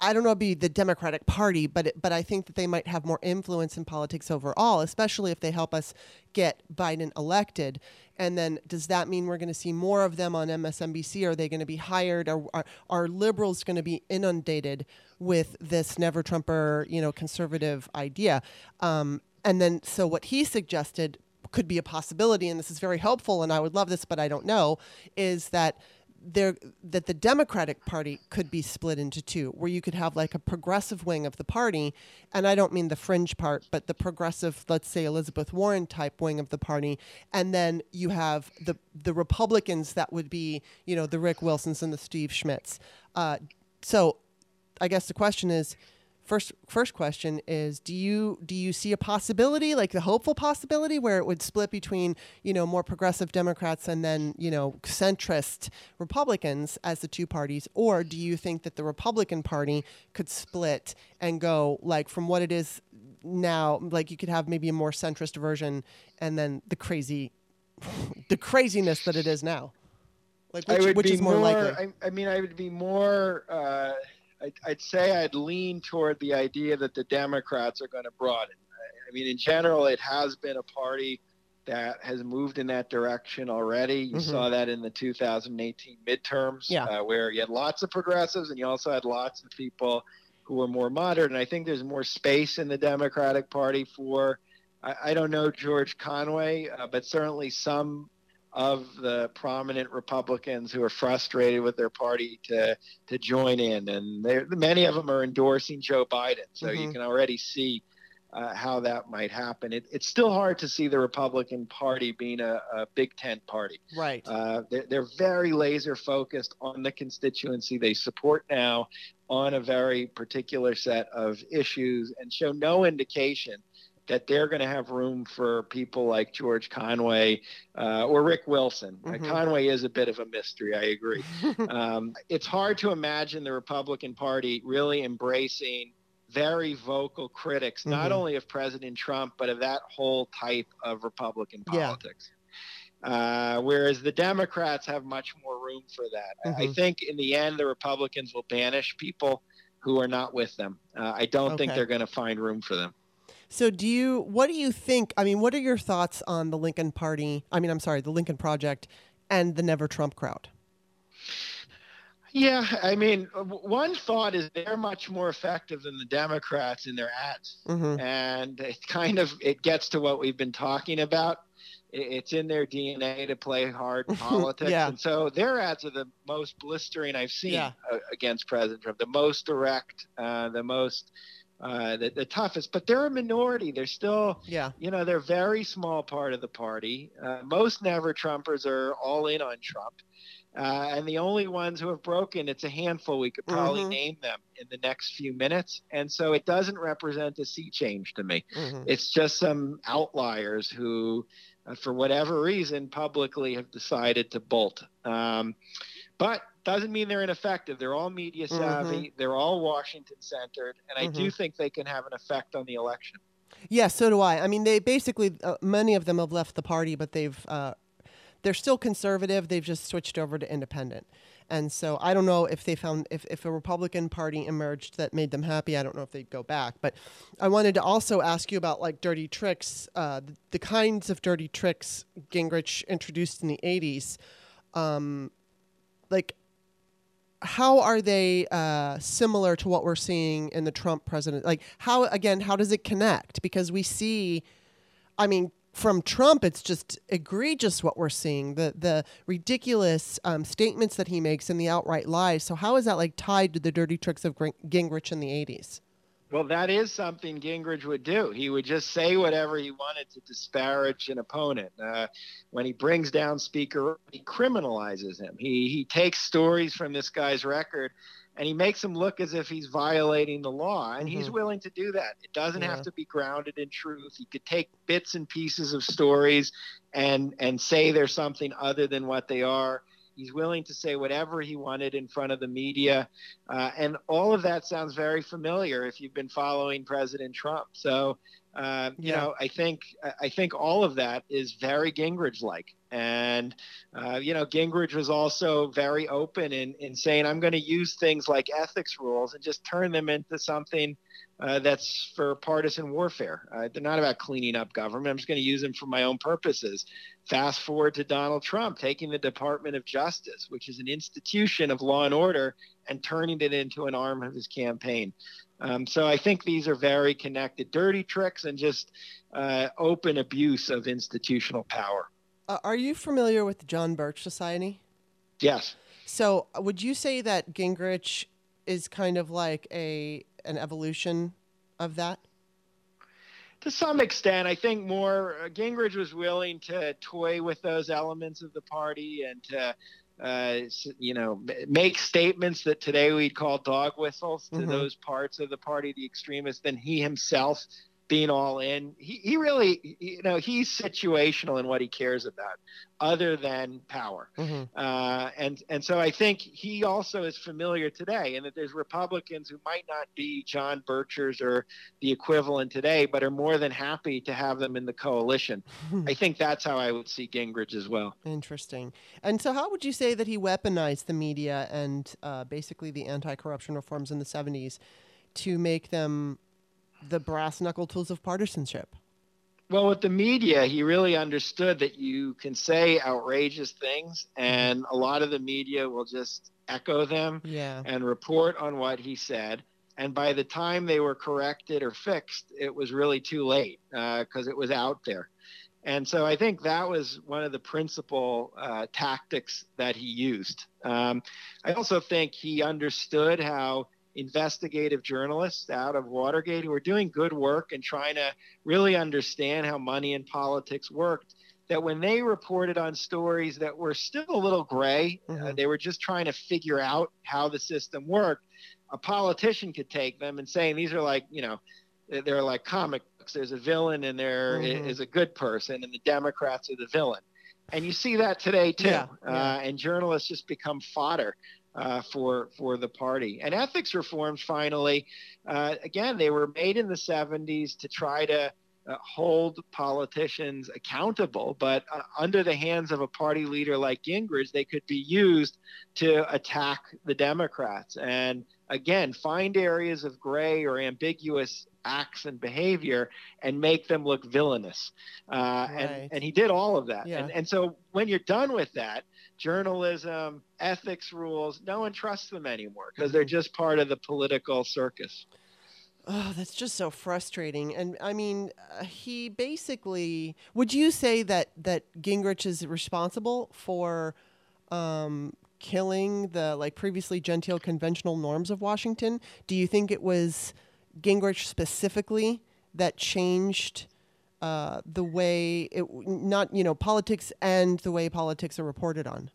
I don't know, be the Democratic Party, but it, but I think that they might have more influence in politics overall, especially if they help us get Biden elected. And then, does that mean we're going to see more of them on MSNBC? Are they going to be hired? Are, are, are liberals going to be inundated with this never Trumper, you know, conservative idea? Um, and then, so what he suggested could be a possibility, and this is very helpful, and I would love this, but I don't know, is that there that the Democratic Party could be split into two, where you could have like a progressive wing of the party, and I don't mean the fringe part, but the progressive, let's say Elizabeth Warren type wing of the party, and then you have the the Republicans that would be, you know, the Rick Wilsons and the Steve Schmidts. Uh, so, I guess the question is first first question is do you do you see a possibility like the hopeful possibility where it would split between you know more progressive democrats and then you know centrist republicans as the two parties? Or do you think that the republican party could split and go like from what it is now like you could have maybe a more centrist version and then the crazy the craziness that it is now? Like which, which is more, more likely? I, I, mean i would be more uh I'd, I'd say I'd lean toward the idea that the Democrats are going to broaden. I mean, in general, it has been a party that has moved in that direction already. You mm-hmm. saw that in the 2018 midterms, yeah. uh, where you had lots of progressives and you also had lots of people who were more moderate. And I think there's more space in the Democratic Party for, I, I don't know George Conway, uh, but certainly some of the prominent Republicans who are frustrated with their party to to join in, and many of them are endorsing Joe Biden. So mm-hmm. you can already see uh, how that might happen. It, it's still hard to see the Republican Party being a, a big tent party. Right. Uh, they're, they're very laser focused on the constituency they support now, on a very particular set of issues, and show no indication that they're going to have room for people like George Conway uh, or Rick Wilson. Uh, mm-hmm. Uh, Conway is a bit of a mystery, I agree. um, it's hard to imagine the Republican Party really embracing very vocal critics, mm-hmm. not only of President Trump, but of that whole type of Republican politics. Yeah. Uh, whereas the Democrats have much more room for that. Mm-hmm. I think in the end, the Republicans will banish people who are not with them. Uh, I don't okay. think they're going to find room for them. So, do you? What do you think? I mean, what are your thoughts on the Lincoln Party? I mean, I'm sorry, the Lincoln Project, and the Never Trump crowd. Yeah, I mean, one thought is they're much more effective than the Democrats in their ads, mm-hmm. and it kind of it gets to what we've been talking about. It's in their DNA to play hard politics, yeah. and so their ads are the most blistering I've seen yeah. against President Trump, the most direct, uh, the most uh, the, the, toughest, but they're a minority. They're still, yeah. you know, they're a very small part of the party. Uh, most never Trumpers are all in on Trump. Uh, and the only ones who have broken, it's a handful. We could probably mm-hmm. name them in the next few minutes. And so it doesn't represent a sea change to me. Mm-hmm. It's just some outliers who, uh, for whatever reason, publicly have decided to bolt. Um, but doesn't mean they're ineffective. They're all media savvy. Mm-hmm. They're all Washington centered, and I mm-hmm. do think they can have an effect on the election. Yeah, so do I. I mean, they basically uh, many of them have left the party, but they've uh, they're still conservative. They've just switched over to independent. And so I don't know if they found if, if a Republican Party emerged that made them happy. I don't know if they'd go back. But I wanted to also ask you about like dirty tricks, uh, the, the, kinds of dirty tricks Gingrich introduced in the '80s. Um, like how are they uh, similar to what we're seeing in the Trump president? Like, how again? How does it connect? Because we see, I mean, from Trump, it's just egregious what we're seeing the the ridiculous um, statements that he makes and the outright lies. So, how is that like tied to the dirty tricks of Gingrich in the '80s? Well, that is something Gingrich would do. He would just say whatever he wanted to disparage an opponent. Uh, when he brings down Speaker, he criminalizes him. He he takes stories from this guy's record and he makes him look as if he's violating the law and mm-hmm. he's willing to do that it doesn't yeah. have to be grounded in truth he could take bits and pieces of stories and and say they're something other than what they are He's willing to say whatever he wanted in front of the media. Uh, and all of that sounds very familiar if you've been following President Trump. So, uh, you yeah. know, I think I think all of that is very Gingrich-like. And uh, you know, Gingrich was also very open in in saying, "I'm going to use things like ethics rules and just turn them into something uh, that's for partisan warfare. Uh, they're not about cleaning up government. I'm just going to use them for my own purposes. Fast forward to Donald Trump taking the Department of Justice, which is an institution of law and order, and turning it into an arm of his campaign. Um, so I think these are very connected dirty tricks and just uh, open abuse of institutional power. Uh, are you familiar with the John Birch Society? Yes. So would you say that Gingrich is kind of like a an evolution of that? To some extent, I think more uh, Gingrich was willing to toy with those elements of the party and to, uh, you know, make statements that today we'd call dog whistles to mm-hmm. those parts of the party, the extremists, than he himself being all in. He, he really, you know, he's situational in what he cares about, other than power. Mm-hmm. Uh, and and so I think he also is familiar today, and that there's Republicans who might not be John Birchers or the equivalent today, but are more than happy to have them in the coalition. I think that's how I would see Gingrich as well. Interesting. And so, how would you say that he weaponized the media and uh, basically the anti-corruption reforms in the '70s to make them the brass knuckle tools of partisanship? Well, with the media, he really understood that you can say outrageous things, mm-hmm. and a lot of the media will just echo them yeah. and report on what he said. And by the time they were corrected or fixed, it was really too late because uh, it was out there. And so I think that was one of the principal uh, tactics that he used. Um, I also think he understood how investigative journalists out of Watergate who were doing good work and trying to really understand how money and politics worked. That when they reported on stories that were still a little gray, uh, mm-hmm. uh, they were just trying to figure out how the system worked. A politician could take them and saying these are like, you know, they're like comic books. There's a villain and there mm-hmm. is a good person, and the Democrats are the villain. And you see that today too. Yeah, yeah. Uh, and journalists just become fodder uh, for for the party. And ethics reforms, finally, uh, again, they were made in the 70s to try to uh, hold politicians accountable, but uh, under the hands of a party leader like Gingrich, they could be used to attack the Democrats. And again, find areas of gray or ambiguous acts and behavior and make them look villainous. Uh, right. and, and he did all of that. Yeah. And, and so when you're done with that, journalism, ethics rules, no one trusts them anymore because they're just part of the political circus. Oh, that's just so frustrating. And I mean, uh, he basically would you say that that Gingrich is responsible for um, killing the like previously genteel conventional norms of Washington? Do you think it was Gingrich specifically that changed uh, the way it not you know politics and the way politics are reported on?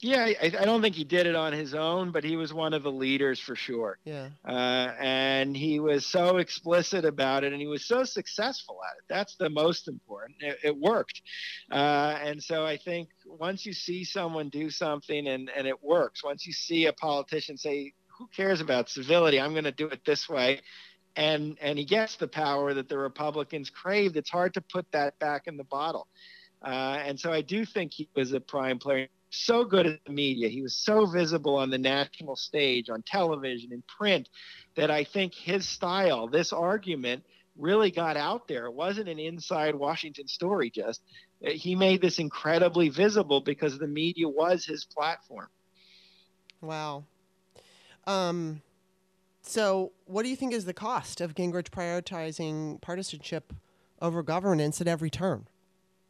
Yeah, I, I, don't think he did it on his own, but he was one of the leaders for sure. Yeah. Uh, and he was so explicit about it, and he was so successful at it. That's the most important. It, it worked. Uh, and so I think once you see someone do something and, and it works, once you see a politician say, who cares about civility? I'm going to do it this way. And, and he gets the power that the Republicans craved. It's hard to put that back in the bottle. Uh, and so I do think he was a prime player. So good at the media. He was so visible on the national stage, on television, in print, that I think his style, this argument, really got out there. It wasn't an inside Washington story, just. He made this incredibly visible because the media was his platform. Wow. Um, so, what do you think is the cost of Gingrich prioritizing partisanship over governance at every turn?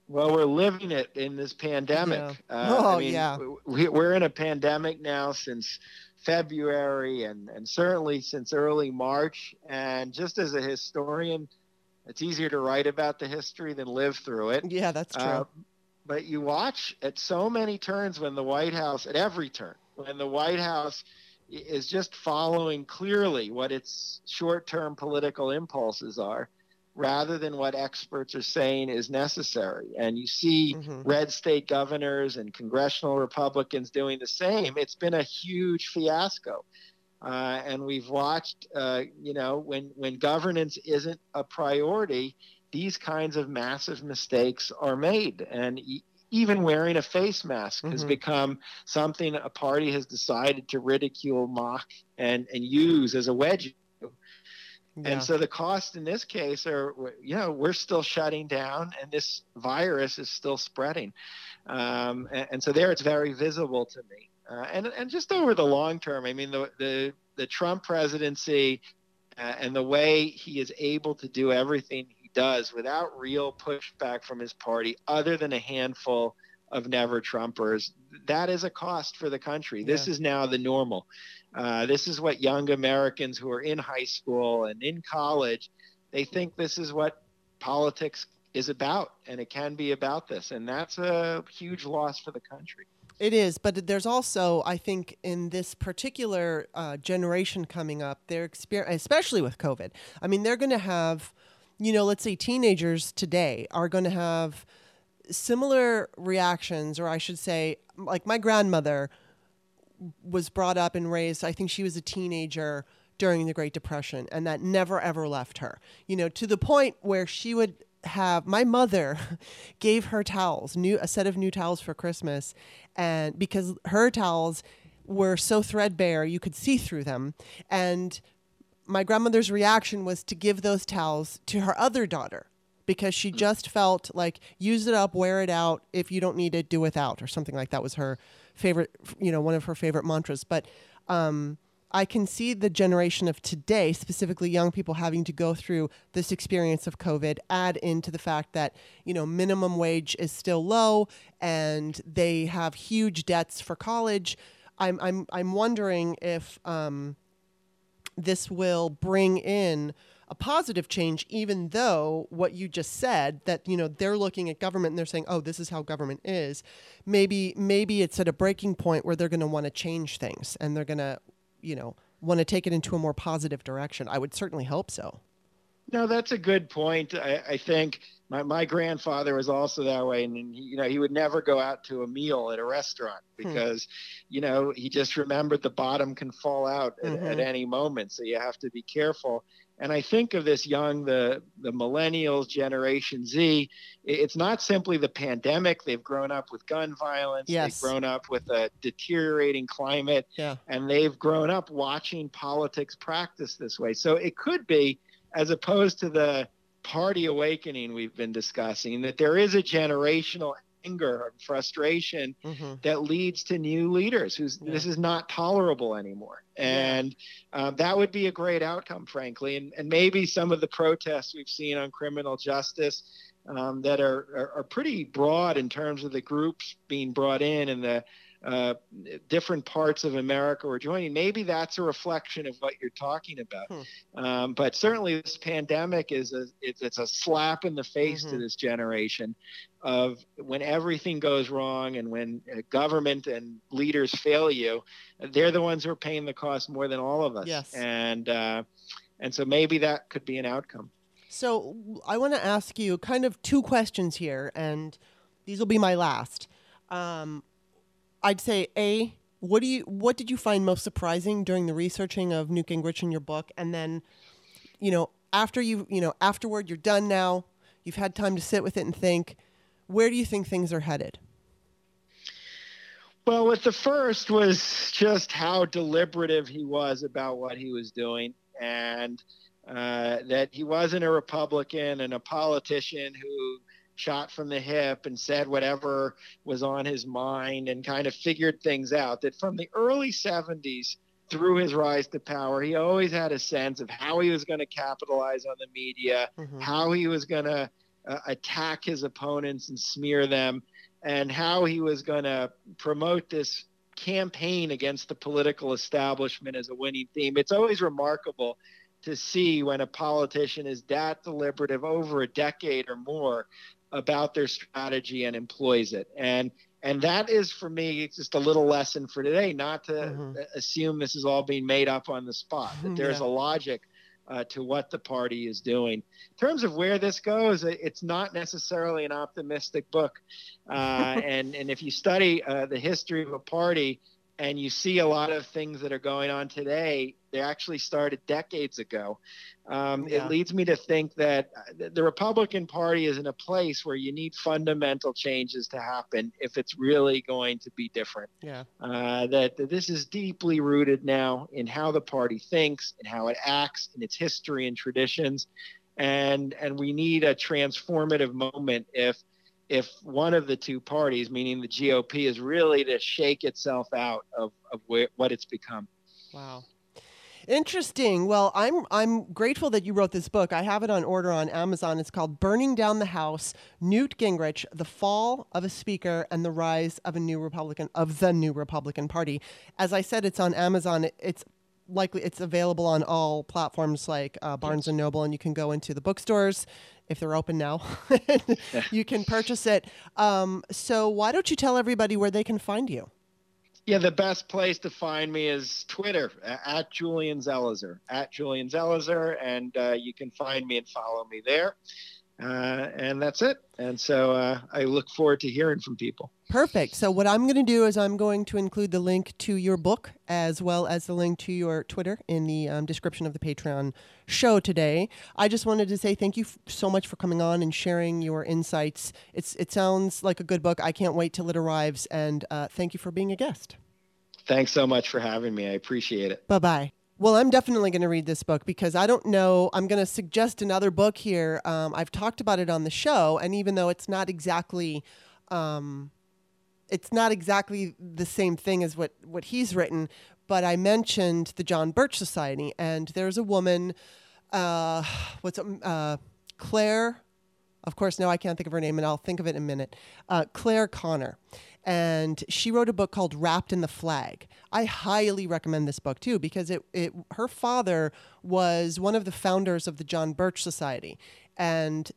Well, we're living it in this pandemic. Yeah. Uh, oh, I mean, yeah. We, we're in a pandemic now since February and, and certainly since early March. And just as a historian, it's easier to write about the history than live through it. Yeah, that's true. Uh, but you watch at so many turns when the White House, at every turn, when the White House is just following clearly what its short term political impulses are rather than what experts are saying is necessary. And you see mm-hmm. red state governors and congressional Republicans doing the same. It's been a huge fiasco. Uh, and we've watched, uh, you know, when, when governance isn't a priority, these kinds of massive mistakes are made. And even wearing a face mask mm-hmm. has become something a party has decided to ridicule, mock, and, and use as a wedge. Yeah. And so the costs in this case are, you know, we're still shutting down and this virus is still spreading. Um, and, and, so there it's very visible to me. Uh, and, and just over the long term, I mean, the, the, the Trump presidency uh, and the way he is able to do everything does without real pushback from his party, other than a handful of never Trumpers, that is a cost for the country. Yeah. This is now the normal. Uh, this is what young Americans who are in high school and in college, they think this is what politics is about, and it can be about this, and that's a huge loss for the country. It is, but there's also, I think, in this particular uh, generation coming up, their experience, especially with COVID. I mean, they're going to have you know, let's say teenagers today are going to have similar reactions, or I should say, like my grandmother was brought up and raised, I think she was a teenager during the Great Depression, and that never ever left her, you know, to the point where she would have my mother gave her towels, new a set of new towels for Christmas, and because her towels were so threadbare you could see through them and my grandmother's reaction was to give those towels to her other daughter because she mm. just felt like use it up, wear it out. If you don't need it, do without, or something like that was her favorite, you know, one of her favorite mantras. But um, I can see the generation of today, specifically young people, having to go through this experience of COVID. Add into the fact that you know minimum wage is still low, and they have huge debts for college. I'm I'm I'm wondering if um, this will bring in a positive change, even though what you just said that you know they're looking at government and they're saying, "Oh, this is how government is." Maybe maybe it's at a breaking point where they're going to want to change things and they're going to, you know, want to take it into a more positive direction. I would certainly hope so. No, that's a good point. I, I think my, my grandfather was also that way and he, you know he would never go out to a meal at a restaurant hmm. because hmm. you know he just remembered the bottom can fall out at, mm-hmm. at, any moment so you have to be careful and i think of this young the the millennials generation z it's not simply the pandemic they've grown up with gun violence yes. they've grown up with a deteriorating climate yeah. and they've grown up watching politics practice this way so it could be as opposed to the party awakening we've been discussing, that there is a generational anger and frustration mm-hmm. that leads to new leaders who's yeah. this is not tolerable anymore and yeah. uh, that would be a great outcome frankly and, and maybe some of the protests we've seen on criminal justice um, that are, are, are pretty broad in terms of the groups being brought in and the uh, different parts of America were joining. Maybe that's a reflection of what you're talking about. Hmm. Um, but certainly, this pandemic is a it's, it's a slap in the face mm-hmm. to this generation of when everything goes wrong and when uh, government and leaders fail you, they're the ones who are paying the cost more than all of us. Yes. And uh, and so maybe that could be an outcome. So I want to ask you kind of two questions here, and these will be my last. Um, I'd say a what do you what did you find most surprising during the researching of Newt Gingrich in your book, and then, you know, after you you know afterward you're done now, you've had time to sit with it and think, where do you think things are headed? Well, with the first was just how deliberative he was about what he was doing, and uh, that he wasn't a Republican and a politician who shot from the hip and said whatever was on his mind and kind of figured things out. That from the early 70s through his rise to power, he always had a sense of how he was going to capitalize on the media, mm-hmm. how he was going to uh, attack his opponents and smear them, and how he was going to promote this campaign against the political establishment as a winning theme. It's always remarkable to see when a politician is that deliberative over a decade or more about their strategy and employs it. And and that is for me just a little lesson for today, not to mm-hmm. assume this is all being made up on the spot. That there's yeah. a logic uh, to what the party is doing. In terms of where this goes, it's not necessarily an optimistic book. Uh, and and if you study uh, the history of a party and you see a lot of things that are going on today, they actually started decades ago. Um, yeah. It leads me to think that uh, the Republican Party is in a place where you need fundamental changes to happen if it's really going to be different. Yeah. Uh, that, that this is deeply rooted now in how the party thinks and how it acts in its history and traditions, and and we need a transformative moment if if one of the two parties, meaning the GOP, is really to shake itself out of, of where, what it's become. Wow. Interesting. Well, I'm I'm grateful that you wrote this book. I have it on order on Amazon. It's called Burning Down the House: Newt Gingrich, The Fall of a Speaker and the Rise of a New Republican of the New Republican Party. As I said, it's on Amazon. It's likely it's available on all platforms like uh, Barnes and Noble, and you can go into the bookstores if they're open now. you can purchase it. Um, so why don't you tell everybody where they can find you? Yeah, the best place to find me is Twitter at Julian Zelizer, at Julian Zelizer, and uh, you can find me and follow me there. Uh, and that's it. And so uh, I look forward to hearing from people. Perfect. So, what I'm going to do is I'm going to include the link to your book as well as the link to your Twitter in the um, description of the Patreon show today. I just wanted to say thank you f- so much for coming on and sharing your insights. It's It sounds like a good book. I can't wait till it arrives. And uh, thank you for being a guest. Thanks so much for having me. I appreciate it. Bye bye. Well, I'm definitely going to read this book because I don't know. I'm going to suggest another book here. Um, I've talked about it on the show, and even though it's not exactly, um, it's not exactly the same thing as what what he's written, but I mentioned the John Birch Society, and there's a woman, uh, what's uh, Claire. Of course, now I can't think of her name, and I'll think of it in a minute. Uh, Claire Conner, and she wrote a book called Wrapped in the Flag. I highly recommend this book too because it, it her father was one of the founders of the John Birch Society and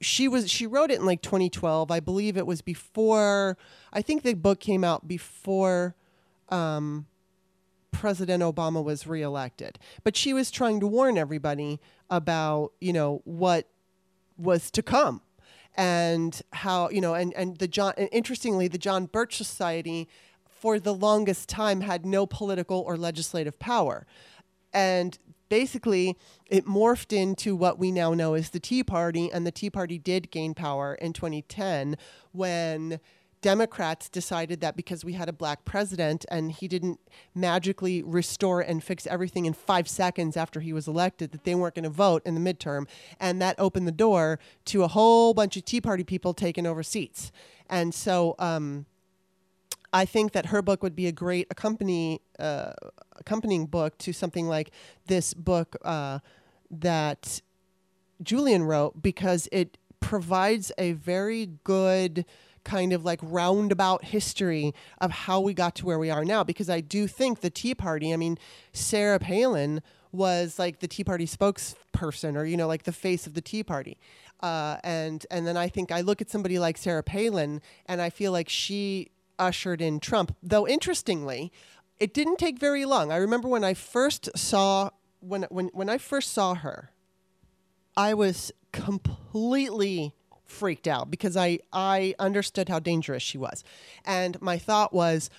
she was she wrote it in like 2012. I believe it was before I think the book came out before um, President Obama was reelected. But she was trying to warn everybody about, you know, what was to come and how you know and and the John and interestingly the John Birch Society for the longest time had no political or legislative power. And basically it morphed into what we now know as the Tea Party and the Tea Party did gain power in 2010 when Democrats decided that because we had a black president and he didn't magically restore and fix everything in five seconds after he was elected, that they weren't going to vote in the midterm. And that opened the door to a whole bunch of Tea Party people taking over seats. And so um, I think that her book would be a great accompany, uh, accompanying book to something like this book uh, that Julian wrote because it provides a very good kind of like roundabout history of how we got to where we are now because I do think the Tea Party, I mean, Sarah Palin was like the Tea Party spokesperson or, you know, like the face of the Tea Party. Uh, and and then I think I look at somebody like Sarah Palin and I feel like she ushered in Trump. Though interestingly, it didn't take very long. I remember when I first saw when when when I first saw her, I was completely freaked out because I, I understood how dangerous she was. And my thought was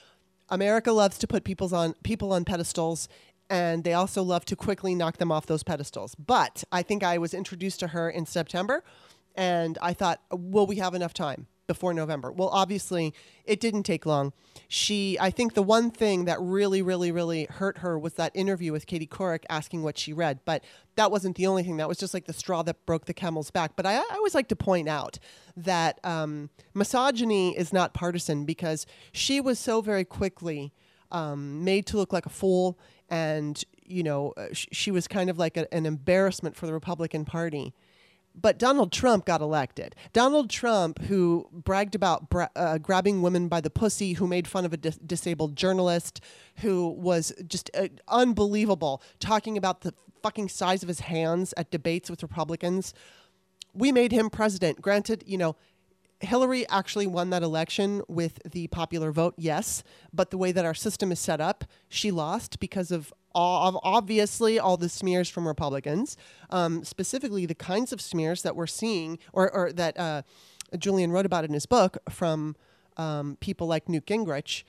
America loves to put people's on, people on pedestals and they also love to quickly knock them off those pedestals. But I think I was introduced to her in September and I thought, will we have enough time? Before November. Well, obviously, it didn't take long. She, I think the one thing that really, really, really hurt her was that interview with Katie Couric asking what she read. But that wasn't the only thing. That was just like the straw that broke the camel's back. But I, I always like to point out that um, misogyny is not partisan because she was so very quickly um, made to look like a fool. And, you know, uh, sh- she was kind of like a, an embarrassment for the Republican Party but Donald Trump got elected. Donald Trump, who bragged about bra- uh, grabbing women by the pussy, who made fun of a dis- disabled journalist, who was just uh, unbelievable, talking about the fucking size of his hands at debates with Republicans. We made him president. Granted, you know, Hillary actually won that election with the popular vote, yes, but the way that our system is set up, she lost because of obviously all the smears from Republicans, um, specifically the kinds of smears that we're seeing or, or that uh, Julian wrote about in his book from um, people like Newt Gingrich,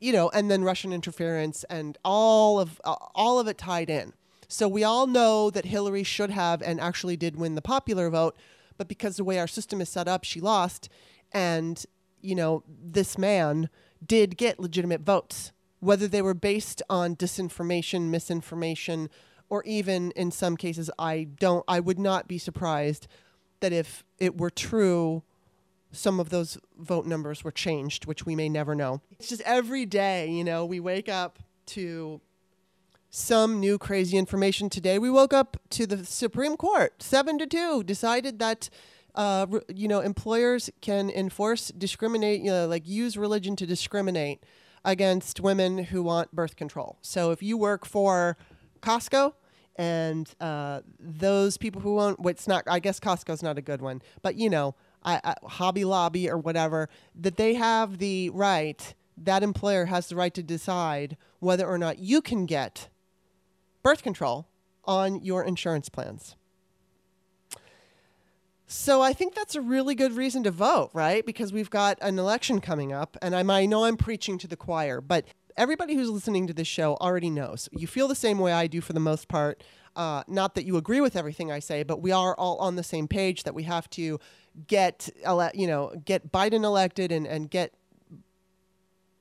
you know, and then Russian interference and all of uh, all of it tied in. So we all know that Hillary should have and actually did win the popular vote, but because the way our system is set up, she lost. And, you know, this man did get legitimate votes, whether they were based on disinformation, misinformation, or even in some cases, I don't, I would not be surprised that if it were true, some of those vote numbers were changed, which we may never know. It's just every day, you know, we wake up to some new crazy information today. We woke up to the Supreme Court, seven to two, decided that. Uh, you know, employers can enforce discriminate, you know, like use religion to discriminate against women who want birth control. So if you work for Costco and uh, those people who want, what's not, I guess Costco's not a good one, but you know, I, I, Hobby Lobby or whatever, that they have the right, that employer has the right to decide whether or not you can get birth control on your insurance plans. So I think that's a really good reason to vote, right? Because we've got an election coming up, and I'm, I know I'm preaching to the choir, but everybody who's listening to this show already knows. You feel the same way I do for the most part. Uh, not that you agree with everything I say, but we are all on the same page that we have to get, you know, get Biden elected and, and get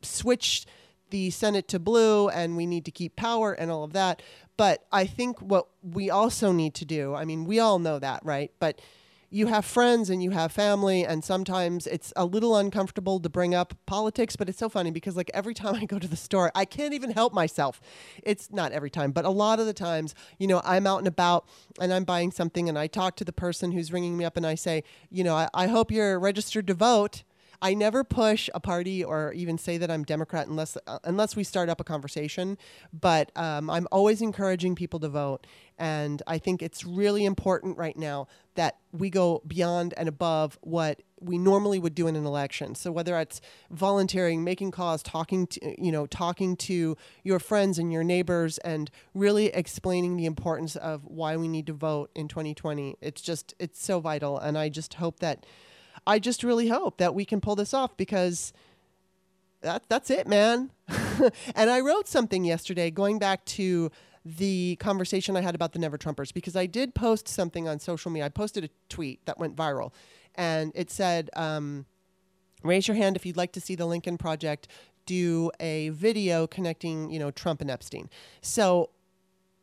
switch the Senate to blue and we need to keep power and all of that. But I think what we also need to do, I mean, we all know that, right? But you have friends and you have family and sometimes it's a little uncomfortable to bring up politics but it's so funny because like every time i go to the store i can't even help myself. It's not every time but a lot of the times you know i'm out and about and i'm buying something and i talk to the person who's ringing me up and i say you know i, I hope you're registered to vote I never push a party or even say that I'm Democrat unless uh, unless we start up a conversation. But um, I'm always encouraging people to vote, and I think it's really important right now that we go beyond and above what we normally would do in an election. So whether it's volunteering, making calls, talking to you know, talking to your friends and your neighbors and really explaining the importance of why we need to vote in 2020. It's just it's so vital and I just hope that I just really hope that we can pull this off because that that's it, man. and I wrote something yesterday going back to the conversation I had about the Never Trumpers because I did post something on social media. I posted a tweet that went viral, and it said, um, "Raise your hand if you'd like to see the Lincoln Project do a video connecting, you know, Trump and Epstein." So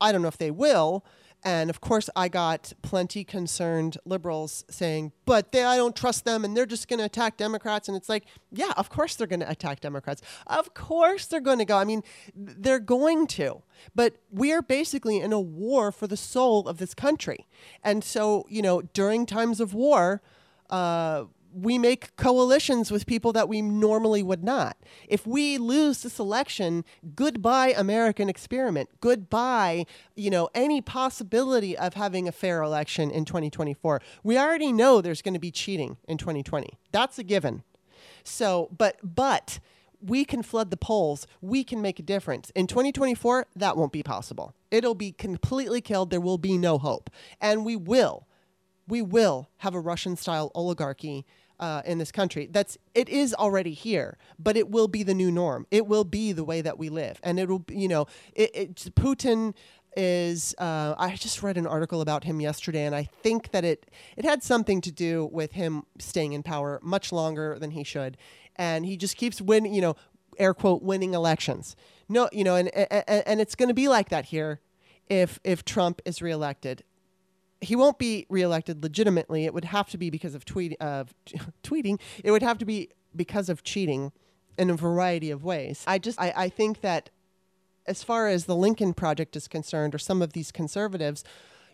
I don't know if they will, and of course, I got plenty concerned liberals saying, but they, I don't trust them and they're just going to attack Democrats. And it's like, yeah, of course they're going to attack Democrats. Of course they're going to go. I mean, they're going to. But we are basically in a war for the soul of this country. And so, you know, during times of war, uh, we make coalitions with people that we normally would not. If we lose this election, goodbye American experiment. Goodbye, you know, any possibility of having a fair election in 2024. We already know there's going to be cheating in 2020. That's a given. So, but but we can flood the polls. We can make a difference. In 2024, that won't be possible. It'll be completely killed. There will be no hope. And we will we will have a Russian style oligarchy uh, in this country. That's it is already here, but it will be the new norm. It will be the way that we live, and it'll you know it, it Putin is uh, I just read an article about him yesterday, and I think that it it had something to do with him staying in power much longer than he should, and he just keeps winning, you know, air quote winning elections. No, you know, and and, and it's going to be like that here if if Trump is reelected he won't be reelected legitimately. It would have to be because of tweet of tweeting. It would have to be because of cheating in a variety of ways. I just I, I think that as far as the Lincoln Project is concerned, or some of these conservatives,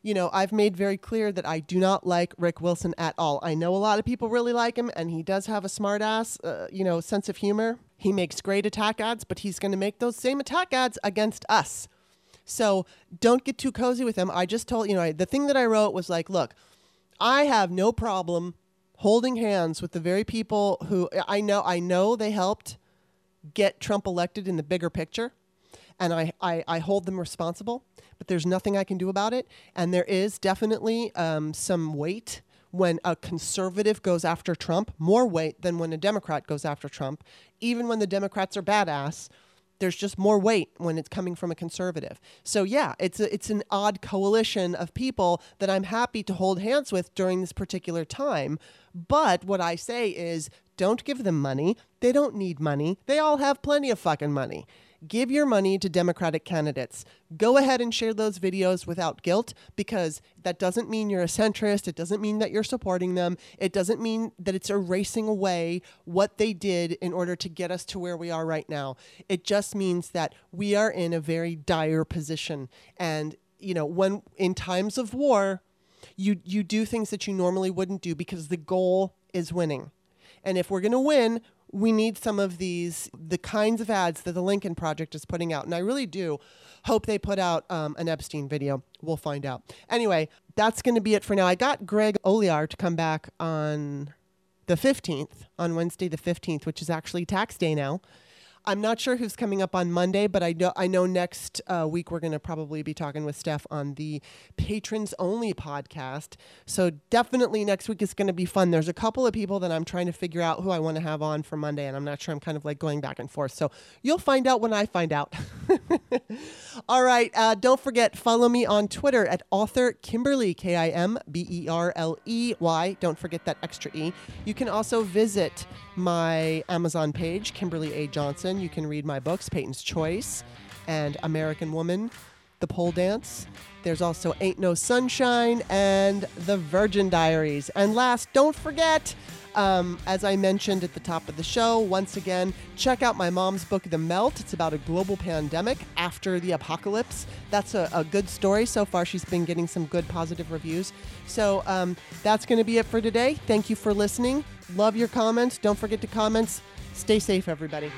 you know, I've made very clear that I do not like Rick Wilson at all. I know a lot of people really like him, and he does have a smart ass, uh, you know, sense of humor. He makes great attack ads, but he's going to make those same attack ads against us. So don't get too cozy with them. I just told you know the thing that I wrote was like, look, I have no problem holding hands with the very people who I know I know they helped get Trump elected in the bigger picture. And I, I, I hold them responsible, but there's nothing I can do about it. And there is definitely um, some weight when a conservative goes after Trump, more weight than when a Democrat goes after Trump, even when the Democrats are badass there's just more weight when it's coming from a conservative. So yeah, it's a, it's an odd coalition of people that I'm happy to hold hands with during this particular time. But what I say is don't give them money. They don't need money. They all have plenty of fucking money. Give your money to Democratic candidates. Go ahead and share those videos without guilt because that doesn't mean you're a centrist. It doesn't mean that you're supporting them. It doesn't mean that it's erasing away what they did in order to get us to where we are right now. It just means that we are in a very dire position. And, you know, when in times of war, you, you do things that you normally wouldn't do because the goal is winning. And if we're going to win, we need some of these, the kinds of ads that the Lincoln Project is putting out. And I really do hope they put out um, an Epstein video. We'll find out. Anyway, that's going to be it for now. I got Greg Olear to come back on the 15th, on Wednesday the 15th, which is actually tax day now. I'm not sure who's coming up on Monday, but I know I know next uh, week we're going to probably be talking with Steph on the patrons only podcast. So definitely next week is going to be fun. There's a couple of people that I'm trying to figure out who I want to have on for Monday, and I'm not sure. I'm kind of like going back and forth. So you'll find out when I find out. All right. Uh, don't forget follow me on Twitter at author Kimberley K I M B E R L E Y. Don't forget that extra e. You can also visit my Amazon page, Kimberley A Johnson You can read my books, Peyton's Choice and American Woman, The Pole Dance. There's also Ain't No Sunshine and The Virgin Diaries. And last, don't forget, um, as I mentioned at the top of the show, once again, check out my mom's book, The Melt. It's about a global pandemic after the apocalypse. That's a, a good story. So far, she's been getting some good positive reviews. So um, that's going to be it for today. Thank you for listening. Love your comments. Don't forget to comment. Stay safe, everybody.